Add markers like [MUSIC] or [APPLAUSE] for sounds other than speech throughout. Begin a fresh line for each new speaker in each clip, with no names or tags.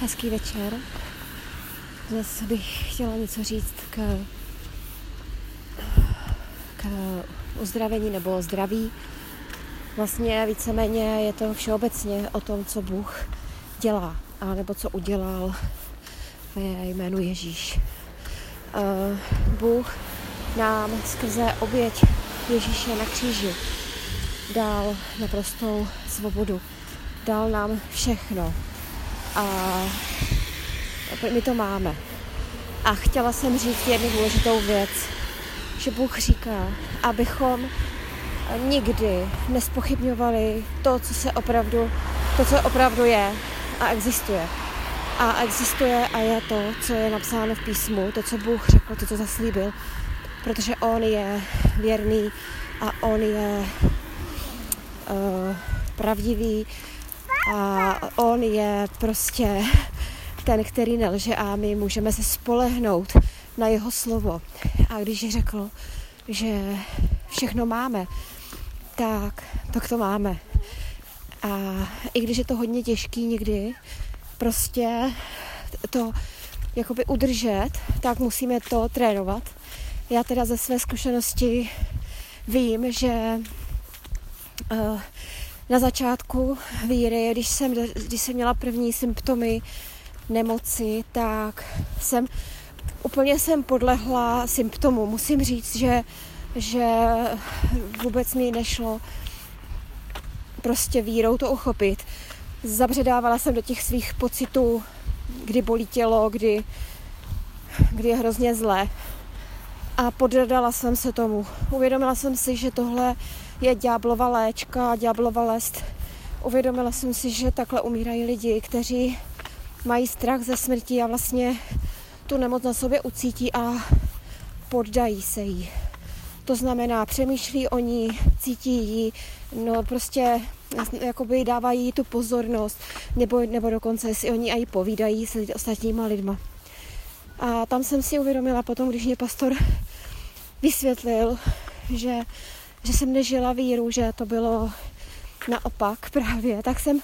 hezký večer. Dnes bych chtěla něco říct k, k uzdravení nebo zdraví. Vlastně víceméně je to všeobecně o tom, co Bůh dělá, a nebo co udělal ve jménu Ježíš. Uh, Bůh nám skrze oběť Ježíše na kříži dal naprostou svobodu. Dal nám všechno. A my to máme. A chtěla jsem říct jednu důležitou věc, že Bůh říká, abychom nikdy nespochybňovali to, co se opravdu, to, co opravdu je a existuje. A existuje a je to, co je napsáno v písmu, to, co Bůh řekl, to, co zaslíbil, protože On je věrný a On je uh, pravdivý a On je prostě ten, který nelže a my můžeme se spolehnout na jeho slovo. A když řekl, že všechno máme, tak, tak to máme. A i když je to hodně těžký někdy, prostě to jakoby udržet, tak musíme to trénovat. Já teda ze své zkušenosti vím, že uh, na začátku víry, když jsem, když jsem měla první symptomy nemoci, tak jsem úplně jsem podlehla symptomu. Musím říct, že, že vůbec mi nešlo prostě vírou to uchopit. Zabředávala jsem do těch svých pocitů, kdy bolí tělo, kdy, kdy je hrozně zlé. A podradala jsem se tomu. Uvědomila jsem si, že tohle je ďáblova léčka, ďáblova lest. Uvědomila jsem si, že takhle umírají lidi, kteří mají strach ze smrti a vlastně tu nemoc na sobě ucítí a poddají se jí. To znamená, přemýšlí o ní, cítí ji, no prostě jakoby dávají jí tu pozornost, nebo, nebo dokonce si o ní i povídají s ostatníma lidma. A tam jsem si uvědomila potom, když mě pastor vysvětlil, že, že jsem nežila víru, že to bylo naopak právě, tak jsem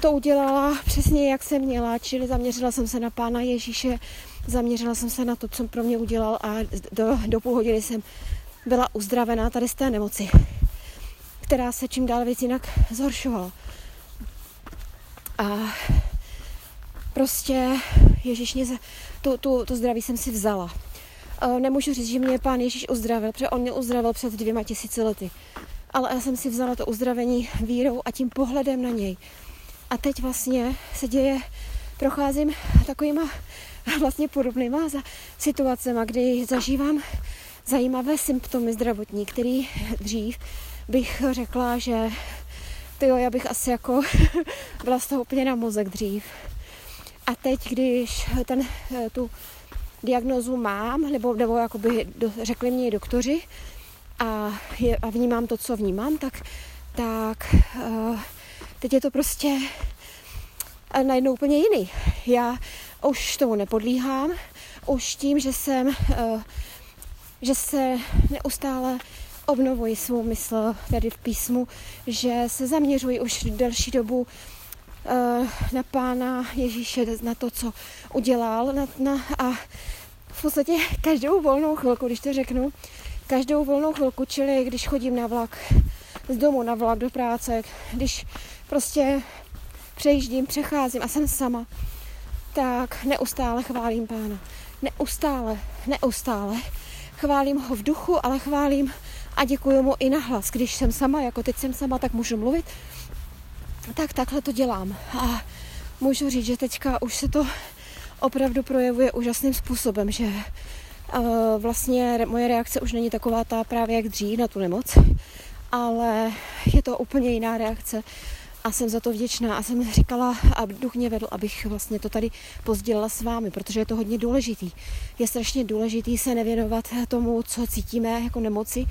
to udělala přesně, jak jsem měla, čili zaměřila jsem se na Pána Ježíše, zaměřila jsem se na to, co pro mě udělal a do, do půl hodiny jsem byla uzdravená tady z té nemoci, která se čím dál víc jinak zhoršovala. A prostě Ježíš mě, tu, tu, tu zdraví jsem si vzala. Nemůžu říct, že mě pán Ježíš uzdravil, protože on mě uzdravil před dvěma tisíci lety. Ale já jsem si vzala to uzdravení vírou a tím pohledem na něj. A teď vlastně se děje, procházím takovýma [LAUGHS] vlastně podobnýma situacema, kdy zažívám zajímavé symptomy zdravotní, který dřív bych řekla, že tyjo, já bych asi jako [LAUGHS] byla z toho úplně na mozek dřív. A teď, když ten, tu diagnozu mám, nebo, nebo jakoby do, řekli mě doktoři a, je, a vnímám to, co vnímám, tak, tak uh, teď je to prostě uh, najednou úplně jiný. Já už tomu nepodlíhám, už tím, že jsem, uh, že se neustále obnovuji svou mysl tady v písmu, že se zaměřuji už delší dobu na Pána Ježíše, na to, co udělal na, na, a v podstatě každou volnou chvilku, když to řeknu, každou volnou chvilku, čili když chodím na vlak, z domu na vlak do práce, když prostě přejíždím, přecházím a jsem sama, tak neustále chválím pána. Neustále, neustále. Chválím ho v duchu, ale chválím a děkuji mu i na hlas. Když jsem sama, jako teď jsem sama, tak můžu mluvit. Tak takhle to dělám. A můžu říct, že teďka už se to opravdu projevuje úžasným způsobem, že uh, vlastně moje reakce už není taková ta právě jak dřív na tu nemoc, ale je to úplně jiná reakce a jsem za to vděčná a jsem říkala a duch mě vedl, abych vlastně to tady pozdělila s vámi, protože je to hodně důležitý. Je strašně důležitý se nevěnovat tomu, co cítíme jako nemoci,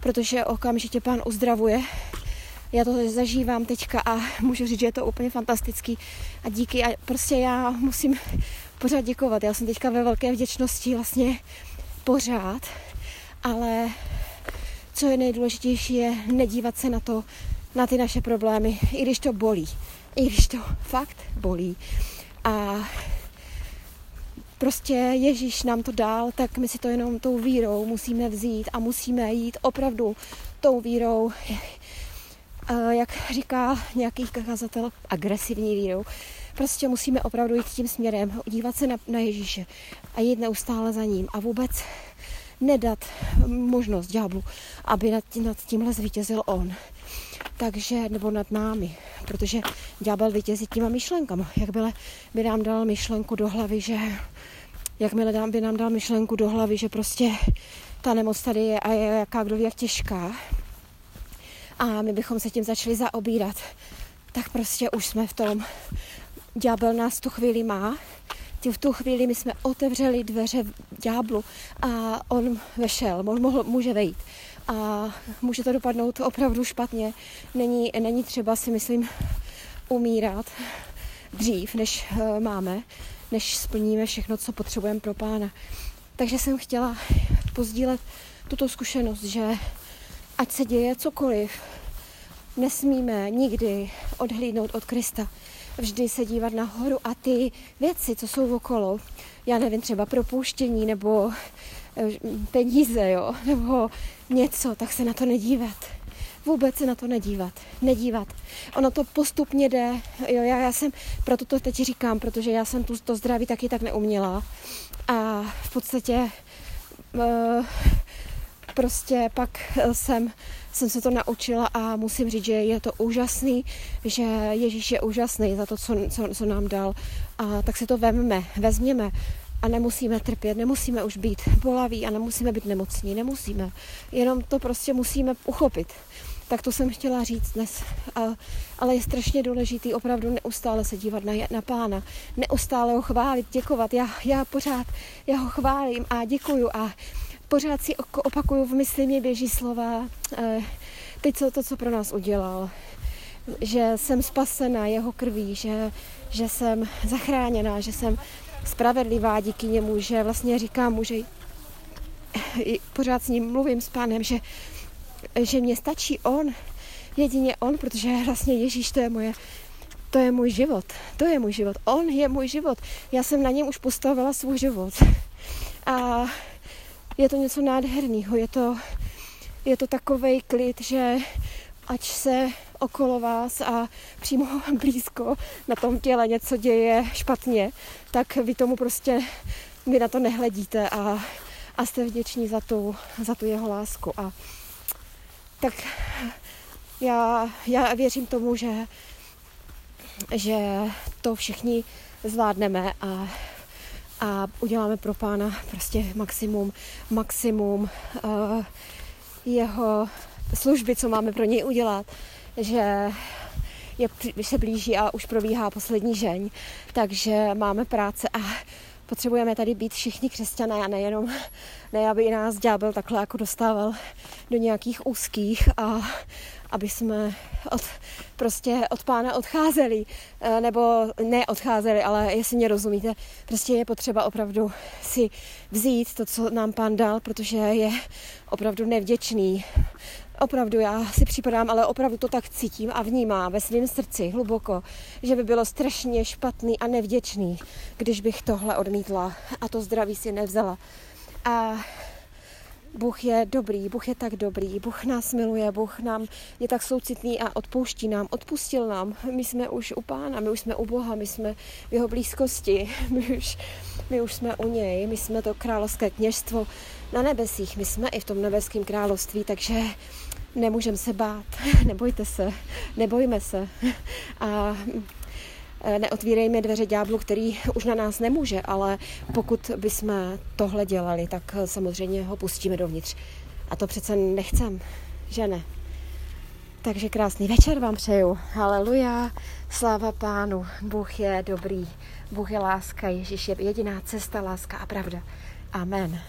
protože okamžitě pán uzdravuje. Já to zažívám teďka a [LAUGHS] můžu říct, že je to úplně fantastický a díky a prostě já musím pořád děkovat. Já jsem teďka ve velké vděčnosti vlastně pořád, ale co je nejdůležitější je nedívat se na to, na ty naše problémy, i když to bolí. I když to fakt bolí. A prostě Ježíš nám to dal, tak my si to jenom tou vírou musíme vzít a musíme jít opravdu tou vírou, jak říká nějaký kazatel, agresivní vírou. Prostě musíme opravdu jít tím směrem, dívat se na, na Ježíše a jít neustále za ním a vůbec nedat možnost ďáblu, aby nad, nad tímhle zvítězil on. Takže, nebo nad námi, protože ďábel vítězí těma myšlenkama. Jakmile by nám dal myšlenku do hlavy, že jakmile by nám dal myšlenku do hlavy, že prostě ta nemoc tady je a je jaká kdo ví jak těžká a my bychom se tím začali zaobírat, tak prostě už jsme v tom. Ďábel nás tu chvíli má v tu chvíli my jsme otevřeli dveře ďáblu a on vešel, on mohl, může vejít. A může to dopadnout opravdu špatně. Není, není třeba si myslím umírat dřív, než uh, máme, než splníme všechno, co potřebujeme pro pána. Takže jsem chtěla pozdílet tuto zkušenost, že ať se děje cokoliv, nesmíme nikdy odhlídnout od Krista vždy se dívat nahoru a ty věci, co jsou okolo, já nevím, třeba propouštění nebo eh, peníze, jo, [LAUGHS] nebo něco, tak se na to nedívat. Vůbec se na to nedívat. Nedívat. Ono to postupně jde. Jo, já, já jsem, proto to teď říkám, protože já jsem tu, to zdraví taky tak neuměla. A v podstatě uh, prostě pak jsem jsem se to naučila a musím říct, že je to úžasný, že Ježíš je úžasný za to, co, co, co nám dal. A tak si to vezmeme, vezměme a nemusíme trpět, nemusíme už být bolaví a nemusíme být nemocní, nemusíme. Jenom to prostě musíme uchopit. Tak to jsem chtěla říct dnes. A, ale je strašně důležitý opravdu neustále se dívat na, na pána, neustále ho chválit, děkovat. Já, já pořád, já ho chválím a děkuju a pořád si opakuju v mysli mě běží slova, eh, teď co to, co pro nás udělal, že jsem spasena jeho krví, že, že jsem zachráněná, že jsem spravedlivá díky němu, že vlastně říkám mu, že pořád s ním mluvím s pánem, že, že mě stačí on, jedině on, protože vlastně Ježíš to je moje to je můj život. To je můj život. On je můj život. Já jsem na něm už postavila svůj život. A je to něco nádherného, je to, je to takový klid, že ať se okolo vás a přímo blízko na tom těle něco děje špatně, tak vy tomu prostě, vy na to nehledíte a, a jste vděční za tu, za tu jeho lásku. A tak já, já věřím tomu, že, že to všichni zvládneme a a uděláme pro pána prostě maximum, maximum uh, jeho služby, co máme pro něj udělat, že je, se blíží a už probíhá poslední žeň, takže máme práce a potřebujeme tady být všichni křesťané a nejenom, [LAUGHS] ne aby nás ďábel takhle jako dostával do nějakých úzkých a aby jsme od, prostě od pána odcházeli, eh, nebo ne odcházeli, ale jestli mě rozumíte, prostě je potřeba opravdu si vzít to, co nám pán dal, protože je opravdu nevděčný. Opravdu já si připadám, ale opravdu to tak cítím a vnímám ve svém srdci hluboko, že by bylo strašně špatný a nevděčný, když bych tohle odmítla a to zdraví si nevzala. A Bůh je dobrý, Bůh je tak dobrý, Bůh nás miluje, Bůh nám je tak soucitný a odpouští nám, odpustil nám. My jsme už u Pána, my už jsme u Boha, my jsme v jeho blízkosti, [LAUGHS] my už, my už jsme u něj, my jsme to královské kněžstvo na nebesích, my jsme i v tom nebeském království, takže nemůžeme se bát, [LAUGHS] nebojte se, nebojme se. A neotvírejme dveře ďáblu, který už na nás nemůže, ale pokud bychom tohle dělali, tak eh, samozřejmě ho pustíme dovnitř. A to přece nechcem, že ne? Takže krásný večer vám přeju. Haleluja, sláva pánu. Bůh je dobrý. Bůh je láska. Ježíš je jediná cesta, láska a pravda. Amen.